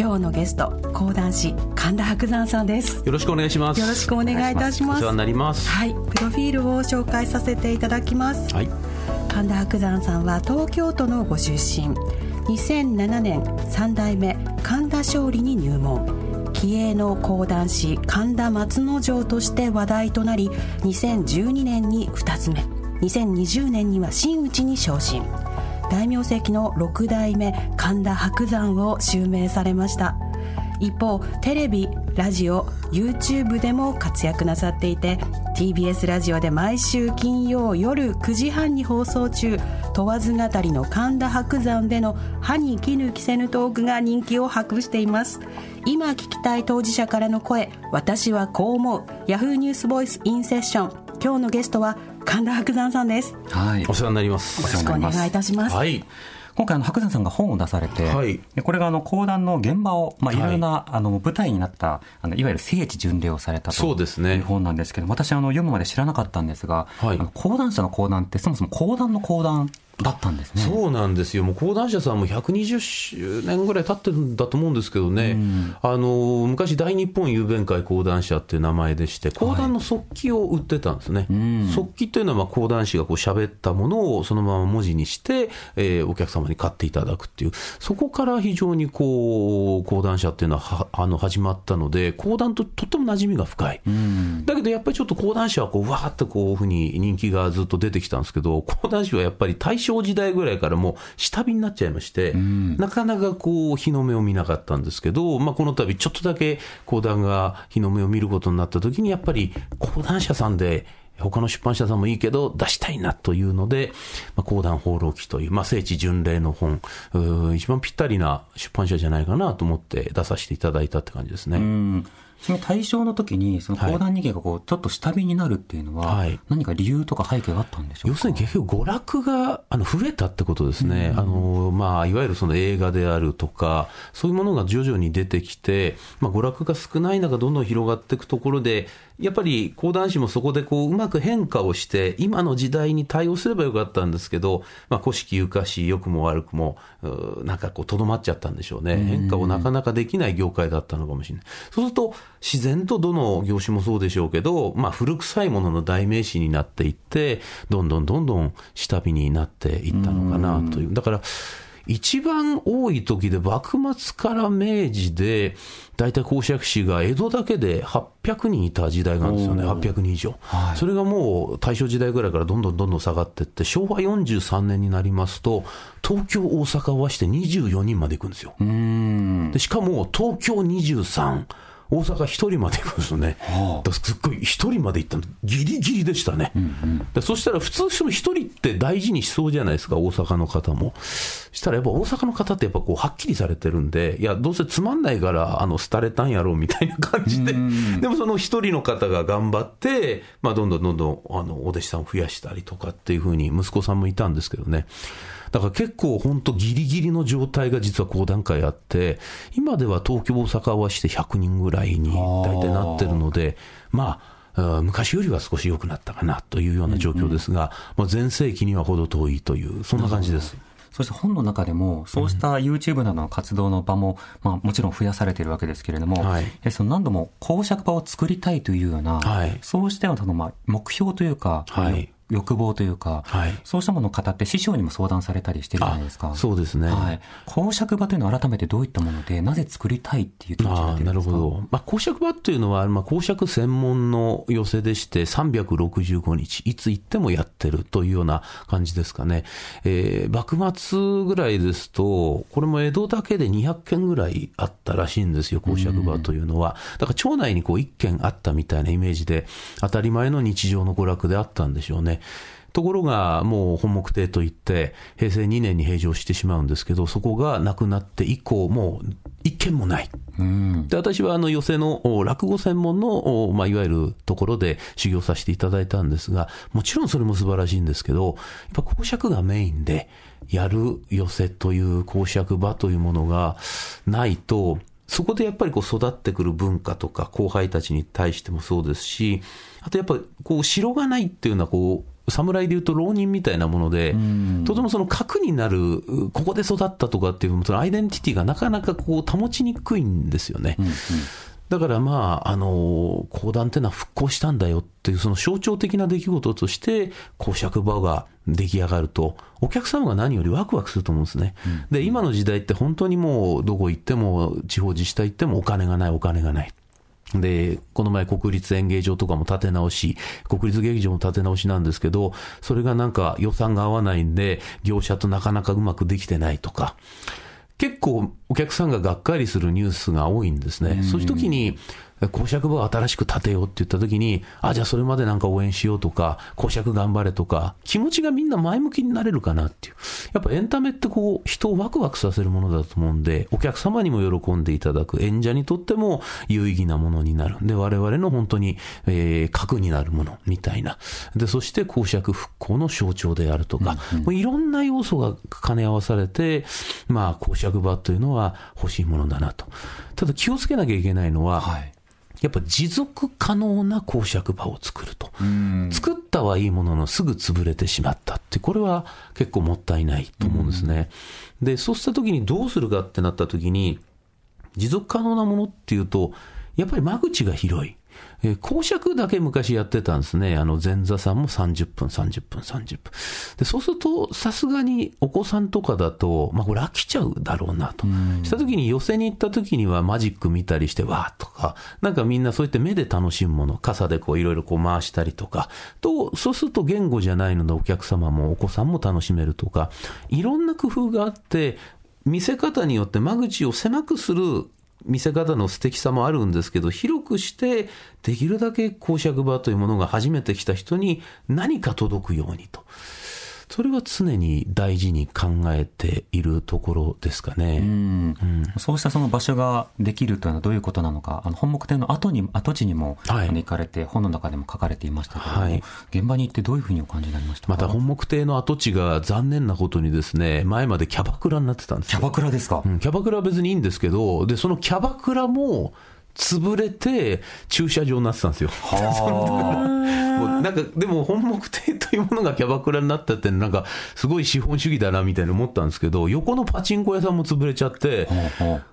今日のゲスト講談師神田伯山さんです。よろしくお願いします。よろしくお願いいたします。お世話になります。はい。プロフィールを紹介させていただきます、はい。神田伯山さんは東京都のご出身。2007年3代目神田勝利に入門。気鋭の講談師神田松之丞として話題となり2012年に2つ目。2020年には真打ちに昇進大名跡の6代目神田伯山を襲名されました。一方テレビラジオ YouTube でも活躍なさっていて TBS ラジオで毎週金曜夜9時半に放送中問わず語りの神田伯山での歯に衣着せぬトークが人気を博しています。今聞きたい当事者からの声私はこう思う。Yahoo! ニュースボイスインセッション。今日のゲストは神田伯山さんです。よはい。お世話になります。ろしくお願いいたします。はい。今回あの白山さんが本を出されて、はい。でこれがあの講談の現場を、まあ、いろいろな、あの舞台になったあのいわゆる聖地巡礼をされたとそうですね。いう本なんですけど私あの読むまで知らなかったんですが、はい。あの講談社の講談ってそもそも講談の講談だったんですね。そうなんですよ、もう講談社さんも120周年ぐらい経ってるんだと思うんですけどね、あの昔、大日本雄弁会講談社っていう名前でして、講談の速記を売ってたんですね、速記というのはまあ講談師がこう喋ったものをそのまま文字にして、えーお客様に買っていただくっていう、そこから非常にこう講談社っていうのははあの始まったので、講談ととっても馴染みが深い。だけどやっぱりちょっと講談師はこうわーってこういうふうに人気がずっと出てきたんですけど、講談師はやっぱり大正時代ぐらいからもう下火になっちゃいまして、なかなかこう日の目を見なかったんですけど、まあ、この度ちょっとだけ講談が日の目を見ることになった時にやっぱり講談社さんで他の出版社さんもいいけど出したいなというので、まあ、講談放浪記という、まあ、聖地巡礼の本、一番ぴったりな出版社じゃないかなと思って出させていただいたって感じですね。うんその対象の時にその講談人間がこうちょっと下火になるっていうのは、はい。何か理由とか背景があったんでしょうか？要するに結局、娯楽があの増えたってことですね、あのまあ、いわゆるその映画であるとか、そういうものが徐々に出てきて、まあ、娯楽が少ない中、どんどん広がっていくところで、やっぱり講談師もそこでこううまく変化をして、今の時代に対応すればよかったんですけど、まあ、古式ゆかし、良くも悪くも、なんかこう、とどまっちゃったんでしょうね、変化をなかなかできない業界だったのかもしれない。そうすると、自然とどの業種もそうでしょうけど、まあ、古臭いものの代名詞になっていって、どんどんどんどん下火になっていったのかなという。だから、一番多い時で幕末から明治で、大体公爵士が江戸だけで800人いた時代があるんですよね、800人以上。それがもう大正時代ぐらいからどんどんどんどん下がっていって、昭和43年になりますと、東京、大阪を合わせて24人まで行くんですよ。でしかも東京23、大阪一人まで行くんですよね。だからすっごい一人まで行ったの、ギリギリでしたね。でそしたら普通その一人って大事にしそうじゃないですか、大阪の方も。したらやっぱ大阪の方ってやっぱこうはっきりされてるんで、いや、どうせつまんないから、あの、廃れたんやろうみたいな感じで。でもその一人の方が頑張って、まあどんどんどんどん、あの、お弟子さんを増やしたりとかっていうふうに息子さんもいたんですけどね。だから結構本当ギリギリの状態が実は講談会あって、今では東京、大阪を合わせて100人ぐらいに大体なってるので、まあ、昔よりは少し良くなったかなというような状況ですが、まあ、全盛期には程遠いという、そんな感じです。そして本の中でも、そうした YouTube などの活動の場も、まあもちろん増やされているわけですけれども、はい。えその何度も公爵場を作りたいというような、はい。そうしたようなまあ目標というか、はい欲望というか、はいそうしたものを語って師匠にも相談されたりしてるじゃないですか。そうですね。はい。公爵場というのは改めてどういったもので、なぜ作りたいっていう気持ちになってるんですか？るほど。まあ、公爵場っていうのは、まあ、公爵専門の寄せでして、365日、いつ行ってもやってるというような感じですかね。えー幕末ぐらいですと、これも江戸だけで200件ぐらいあったらしいんですよ、公爵場というのは。だから町内にこう1軒あったみたいなイメージで、当たり前の日常の娯楽であったんでしょうね。ところが、もう本木亭といって、平成2年に閉場してしまうんですけど、そこがなくなって以降、もう一件もない。うん。で私はあの寄席のお落語専門の、おまあ、いわゆるところで修行させていただいたんですが、もちろんそれも素晴らしいんですけど、やっぱ講釈がメインでやる寄席という講釈場というものがないと、そこでやっぱりこう育ってくる文化とか後輩たちに対してもそうですし、あとやっぱこう城がないっていうのはこう、侍でいうと浪人みたいなもので、とてもその核になる、ここで育ったとかっていう、そのアイデンティティがなかなかこう保ちにくいんですよね。だからまあ、あの、講談っていうのは復興したんだよっていう、その象徴的な出来事として、公爵場が出来上がると、お客様が何よりワクワクすると思うんですね。で、今の時代って本当にもう、どこ行っても、地方自治体行ってもお金がない、お金がない。で、この前国立演芸場とかも建て直し、国立劇場も建て直しなんですけど、それがなんか予算が合わないんで、業者となかなかうまくできてないとか、結構お客さんががっかりするニュースが多いんですね。そういう時に、公爵場を新しく建てようって言った時に、あ、じゃあそれまでなんか応援しようとか、公爵頑張れとか、気持ちがみんな前向きになれるかなっていう。やっぱエンタメってこう、人をワクワクさせるものだと思うんで、お客様にも喜んでいただく、演者にとっても有意義なものになる。で、我々の本当に、えー、核になるものみたいな。で、そして公爵復興の象徴であるとか、もういろんな要素が兼ね合わされて、まあ、公爵場というのは欲しいものだなと。ただ気をつけなきゃいけないのは、はい。やっぱ持続可能な公爵場を作ると。作ったはいいもののすぐ潰れてしまったって、これは結構もったいないと思うんですね。で、そうした時にどうするかってなった時に、持続可能なものっていうと、やっぱり間口が広い。えー公爵だけ昔やってたんですね。あの、前座さんも30分、30分、30分。で、そうすると、さすがにお子さんとかだと、まあ、これ飽きちゃうだろうなと。した時に寄席に行った時にはマジック見たりして、わーとか、なんかみんなそうやって目で楽しむもの、傘でこういろいろこう回したりとか、と、そうすると言語じゃないのでお客様もお子さんも楽しめるとか、いろんな工夫があって、見せ方によって間口を狭くする見せ方の素敵さもあるんですけど、広くして、できるだけ公爵場というものが初めて来た人に何か届くようにと。それは常に大事に考えているところですかね。うん。そうしたその場所ができるというのはどういうことなのか、あの本木店の後に跡地にも、はい。行かれて、本の中でも書かれていましたけれども、はい。現場に行ってどういうふうにお感じになりましたか？また本木亭の跡地が残念なことにですね、前までキャバクラになってたんですよ。キャバクラですか、うんキャバクラは別にいいんですけど、で、そのキャバクラも、潰れて、駐車場になってたんですよ。もうなんか、でも本木亭というものがキャバクラになったって、なんか、すごい資本主義だな、みたいに思ったんですけど、横のパチンコ屋さんも潰れちゃって、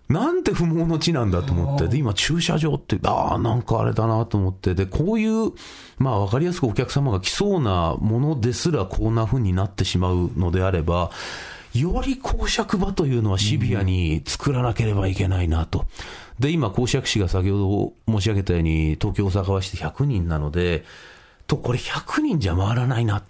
なんて不毛の地なんだと思って、で、今駐車場って、ああ、なんかあれだなと思って、で、こういう、まあわかりやすくお客様が来そうなものですらこんな風になってしまうのであれば、より公爵場というのはシビアに作らなければいけないなと。で、今公爵士が先ほど申し上げたように、東京、大阪はして100人なので、と、これ100人じゃ回らないな。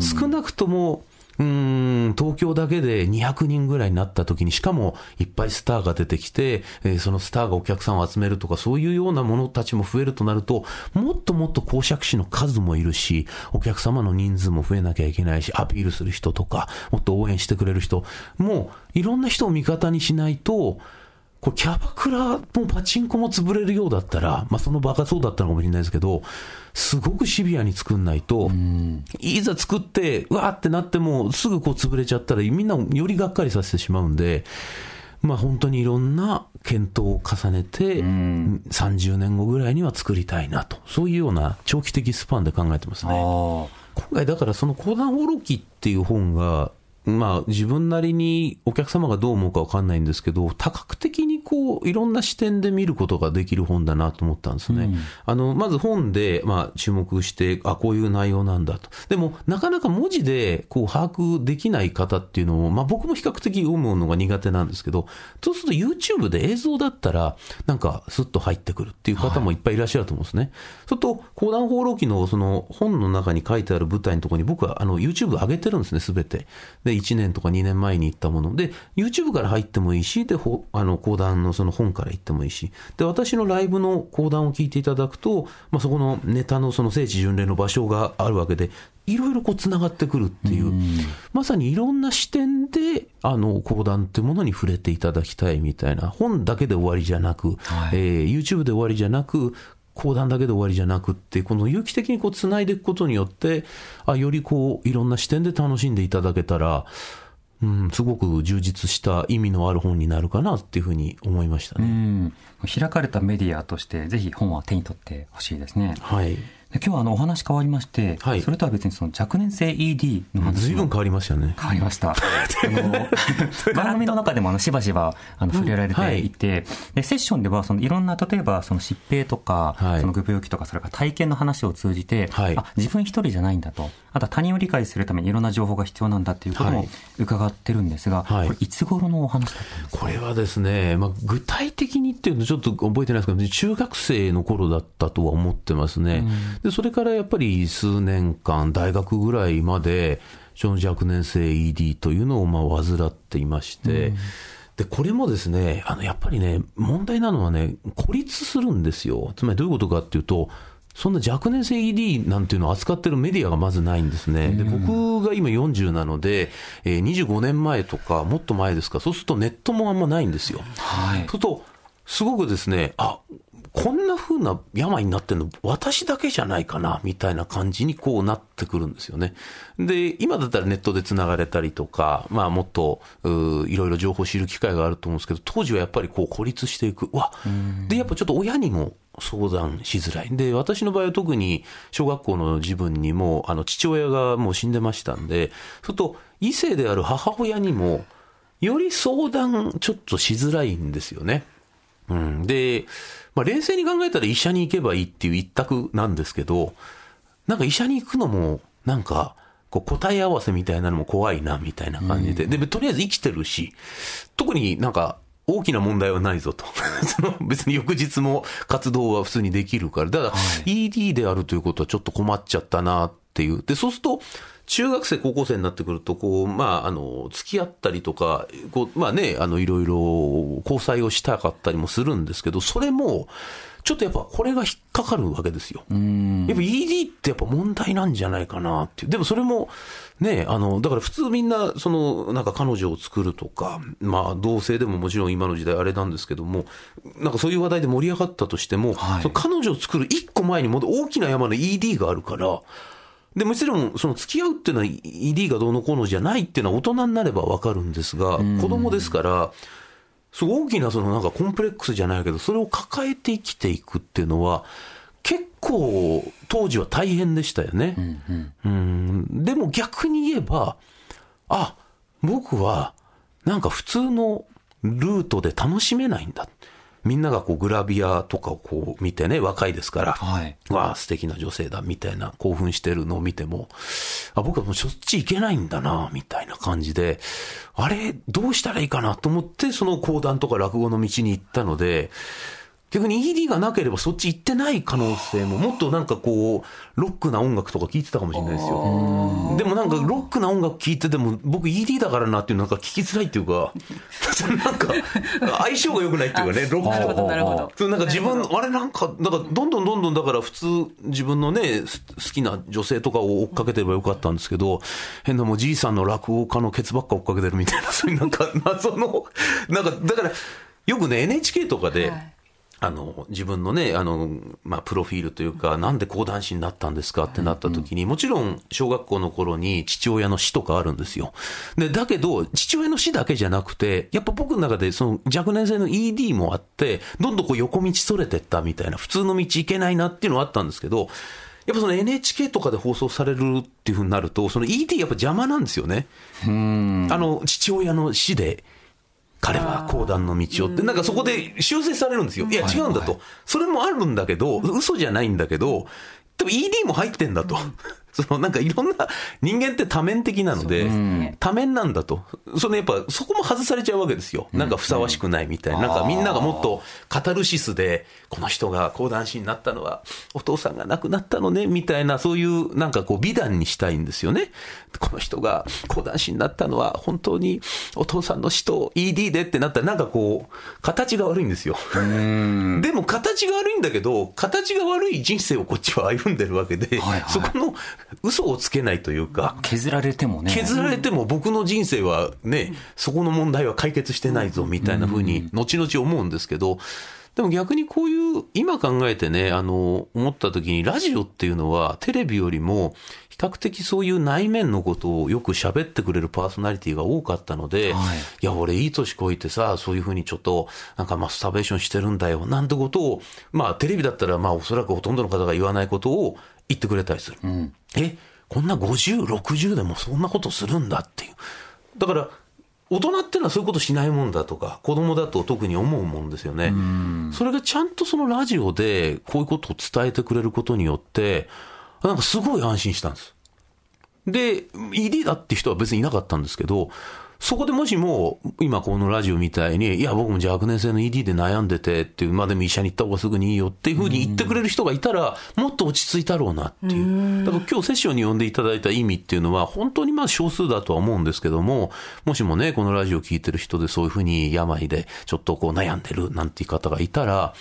少なくとも、うん、東京だけで200人ぐらいになった時に、しかもいっぱいスターが出てきて、えーそのスターがお客さんを集めるとか、そういうようなものたちも増えるとなると、もっともっと公爵士の数もいるし、お客様の人数も増えなきゃいけないし、アピールする人とか、もっと応援してくれる人、もういろんな人を味方にしないと、これキャバクラもパチンコも潰れるようだったら、まあその場がそうだったのかもしれないですけど、すごくシビアに作んないと、いざ作って、うわーってなっても、すぐこう潰れちゃったら、みんなをよりがっかりさせてしまうんで、まあ本当にいろんな検討を重ねて、30年後ぐらいには作りたいなと、そういうような長期的スパンで考えてますね。あ今回だからその講談放浪記っていう本が、まあ、自分なりにお客様がどう思うかわかんないんですけど、多角的にこう、いろんな視点で見ることができる本だなと思ったんですね。うん、あの、まず本で、まあ、注目して、あ、こういう内容なんだと。でも、なかなか文字で、こう、把握できない方っていうのを、まあ、僕も比較的読むのが苦手なんですけど、そうすると YouTube で映像だったら、なんか、スッと入ってくるっていう方もいっぱいいらっしゃると思うんですね。はい、そうすると、講談放浪記のその本の中に書いてある舞台のところに僕は、あの、YouTube 上げてるんですね、すべて。で、1年とか2年前に行ったもの。で、YouTube から入ってもいいし、で、あの、講談のその本から行ってもいいし、で、私のライブの講談を聞いていただくと、まあ、そこのネタのその聖地巡礼の場所があるわけで、いろいろこう繋がってくるっていう、まさにいろんな視点で、あの、講談っていうものに触れていただきたいみたいな、本だけで終わりじゃなく、はい、えー、YouTube で終わりじゃなく、講談だけで終わりじゃなくって、この有機的にこう繋いでいくことによって、あ、よりこう、いろんな視点で楽しんでいただけたら、うん、すごく充実した意味のある本になるかなっていうふうに思いましたね。開かれたメディアとして、ぜひ本は手に取ってほしいですね。はい。今日はあのお話変わりまして、はい、それとは別にその若年性 ED の話ずいぶん変わりましたね。変わりました。あの番組の中でもあのしばしばあの触れられてい。て、でセッションではそのいろんな例えばその疾病とか、はい、その病気とかそれから体験の話を通じて、はい、あ自分一人じゃないんだと、あとは他人を理解するためにいろんな情報が必要なんだっていうことも伺ってるんですが、はい、これいつ頃のお話だったんですか？これはですね、まあ具体的にっていうのちょっと覚えてないですけど、中学生の頃だったとは思ってますね。うん、でそれからやっぱり数年間、大学ぐらいまで、その若年性 ED というのをまあ患っていまして、うん、で、これもですね、あの、やっぱりね、問題なのはね、孤立するんですよ。つまりどういうことかっていうと、そんな若年性 ED なんていうのを扱ってるメディアがまずないんですね。で、僕が今40なので、えー、25年前とか、もっと前ですか、そうするとネットもあんまないんですよ。はい。そうすると、すごくですね、あ、こんな風な病になってるの、私だけじゃないかな、みたいな感じにこうなってくるんですよね。で、今だったらネットで繋がれたりとか、まあもっと、いろいろ情報を知る機会があると思うんですけど、当時はやっぱりこう孤立していく。わで、やっぱちょっと親にも相談しづらい。で、私の場合は特に小学校の自分にも、あの、父親がもう死んでましたんで、そうすると、異性である母親にも、より相談ちょっとしづらいんですよね。うん。で、まあ、冷静に考えたら医者に行けばいいっていう一択なんですけど、なんか医者に行くのも、なんか、こう答え合わせみたいなのも怖いな、みたいな感じで。で、とりあえず生きてるし、特になんか大きな問題はないぞと。その別に翌日も活動は普通にできるから。だから ED であるということはちょっと困っちゃったなっていう。で、そうすると、中学生、高校生になってくると、こう、まあ、あの、付き合ったりとか、こう、まあね、あの、いろいろ交際をしたかったりもするんですけど、それも、ちょっとやっぱこれが引っかかるわけですよ。やっぱ ED ってやっぱ問題なんじゃないかなっていう。でもそれも、ね、あの、だから普通みんな、その、なんか彼女を作るとか、まあ同性でももちろん今の時代あれなんですけども、なんかそういう話題で盛り上がったとしても、はい、彼女を作る一個前にも大きな山の ED があるから、で、もちろん、その付き合うっていうのは ED がどうのこうのじゃないっていうのは大人になればわかるんですが、子供ですから、すごい大きなそのなんかコンプレックスじゃないけど、それを抱えて生きていくっていうのは、結構当時は大変でしたよね。うん、うん、でも逆に言えば、あ、僕はなんか普通のルートで楽しめないんだ。みんながこうグラビアとかをこう見てね、若いですから、はい、わあ、素敵な女性だみたいな興奮してるのを見ても、あ僕はもうそっち行けないんだな、みたいな感じで、あれ、どうしたらいいかなと思って、その講談とか落語の道に行ったので、逆に ED がなければそっち行ってない可能性も、もっとなんかこう、ロックな音楽とか聴いてたかもしれないですよ。でもなんかロックな音楽聴いてても、僕 ED だからなっていうなんか聞きづらいっていうか、なんか相性が良くないっていうかね、ロックと。なるほど。なんか自分、あれなんか、なんかどんどんどんどんだから普通自分のね、好きな女性とかを追っかけてればよかったんですけど、変なもうじいさんの落語家のケツばっか追っかけてるみたいな、そういうなんか謎の、なんかだから、よくね NHK とかで、はいあの、自分のね、あの、まあ、プロフィールというか、なんで講談師になったんですかってなった時に、もちろん、小学校の頃に父親の死とかあるんですよ。で、だけど、父親の死だけじゃなくて、やっぱ僕の中で、その、若年性の ED もあって、どんどんこう横道それてったみたいな、普通の道行けないなっていうのはあったんですけど、やっぱその NHK とかで放送されるっていうふうになると、その ED やっぱ邪魔なんですよね。あの、父親の死で、彼は講談の道をって、なんかそこで修正されるんですよ。いや、違うんだと。それもあるんだけど、嘘じゃないんだけど、でも ED も入ってんだと。そのなんかいろんな人間って多面的なので、多面なんだと。そのやっぱそこも外されちゃうわけですよ。なんかふさわしくないみたいな。なんかみんながもっとカタルシスで、この人が講談師になったのはお父さんが亡くなったのね、みたいなそういうなんかこう美談にしたいんですよね。この人が講談師になったのは本当にお父さんの死と ED でってなったらなんかこう、形が悪いんですよ。でも形が悪いんだけど、形が悪い人生をこっちは歩んでるわけで、はいはい、そこの嘘をつけないというか、削られてもね。削られても僕の人生はね、そこの問題は解決してないぞみたいなふうに、後々思うんですけど、でも逆にこういう、今考えてね、あの、思った時に、ラジオっていうのは、テレビよりも、比較的そういう内面のことをよく喋ってくれるパーソナリティが多かったので、はい、いや、俺いい年こいてさ、そういうふうにちょっと、なんかマスターベーションしてるんだよ、なんてことを、まあ、テレビだったら、まあ、おそらくほとんどの方が言わないことを言ってくれたりする。うん、え、こんな50、60でもそんなことするんだっていう。だから、大人っていうのはそういうことしないもんだとか、子供だと特に思うもんですよね。それがちゃんとそのラジオでこういうことを伝えてくれることによって、なんかすごい安心したんです。で、ED だって人は別にいなかったんですけど、そこでもしも、今このラジオみたいに、いや、僕も若年性の ED で悩んでてっていう、まあでも医者に行った方がすぐにいいよっていうふうに言ってくれる人がいたら、もっと落ち着いたろうなっていう。だから今日セッションに呼んでいただいた意味っていうのは、本当にまあ少数だとは思うんですけども、もしもね、このラジオ聞いてる人でそういうふうに病でちょっとこう悩んでるなんていう方がいたら、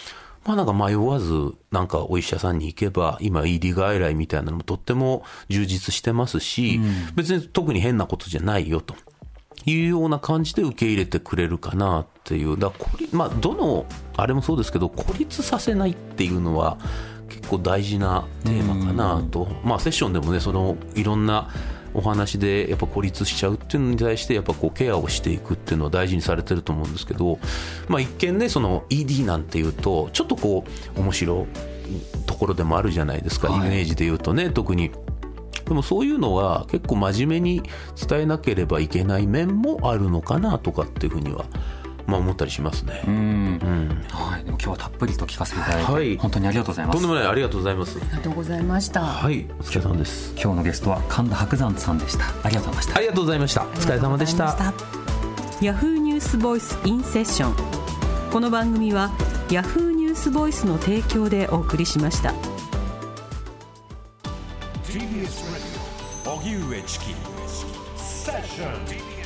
まあなんか迷わず、なんかお医者さんに行けば、今 ED 外来みたいなのもとっても充実してますし、別に特に変なことじゃないよと。いうような感じで受け入れてくれるかなっていう、だまあ、どのあれもそうですけど、孤立させないっていうのは、結構大事なテーマかなと、まあ、セッションでもね、そのいろんなお話でやっぱ孤立しちゃうっていうのに対してやっぱこうケアをしていくっていうのは大事にされてると思うんですけど、まあ、一見ねその ED なんていうとちょっとこう面白いところでもあるじゃないですか、はい、イメージで言うとね特にでもそういうのは結構真面目に伝えなければいけない面もあるのかなとかっていうふうにはまあ思ったりしますね。うん、うん、はい。でも今日はたっぷりと聞かせていただいて、はい、本当にありがとうございます。とんでもないありがとうございます。ありがとうございました。はい。お疲れ様です。今日のゲストは神田伯山さんでした。ありがとうございました。ありがとうございました。お疲れ様でした。ヤフーニュースボイスインセッション。この番組はヤフーニュースボイスの提供でお送りしました。荻上チキセッション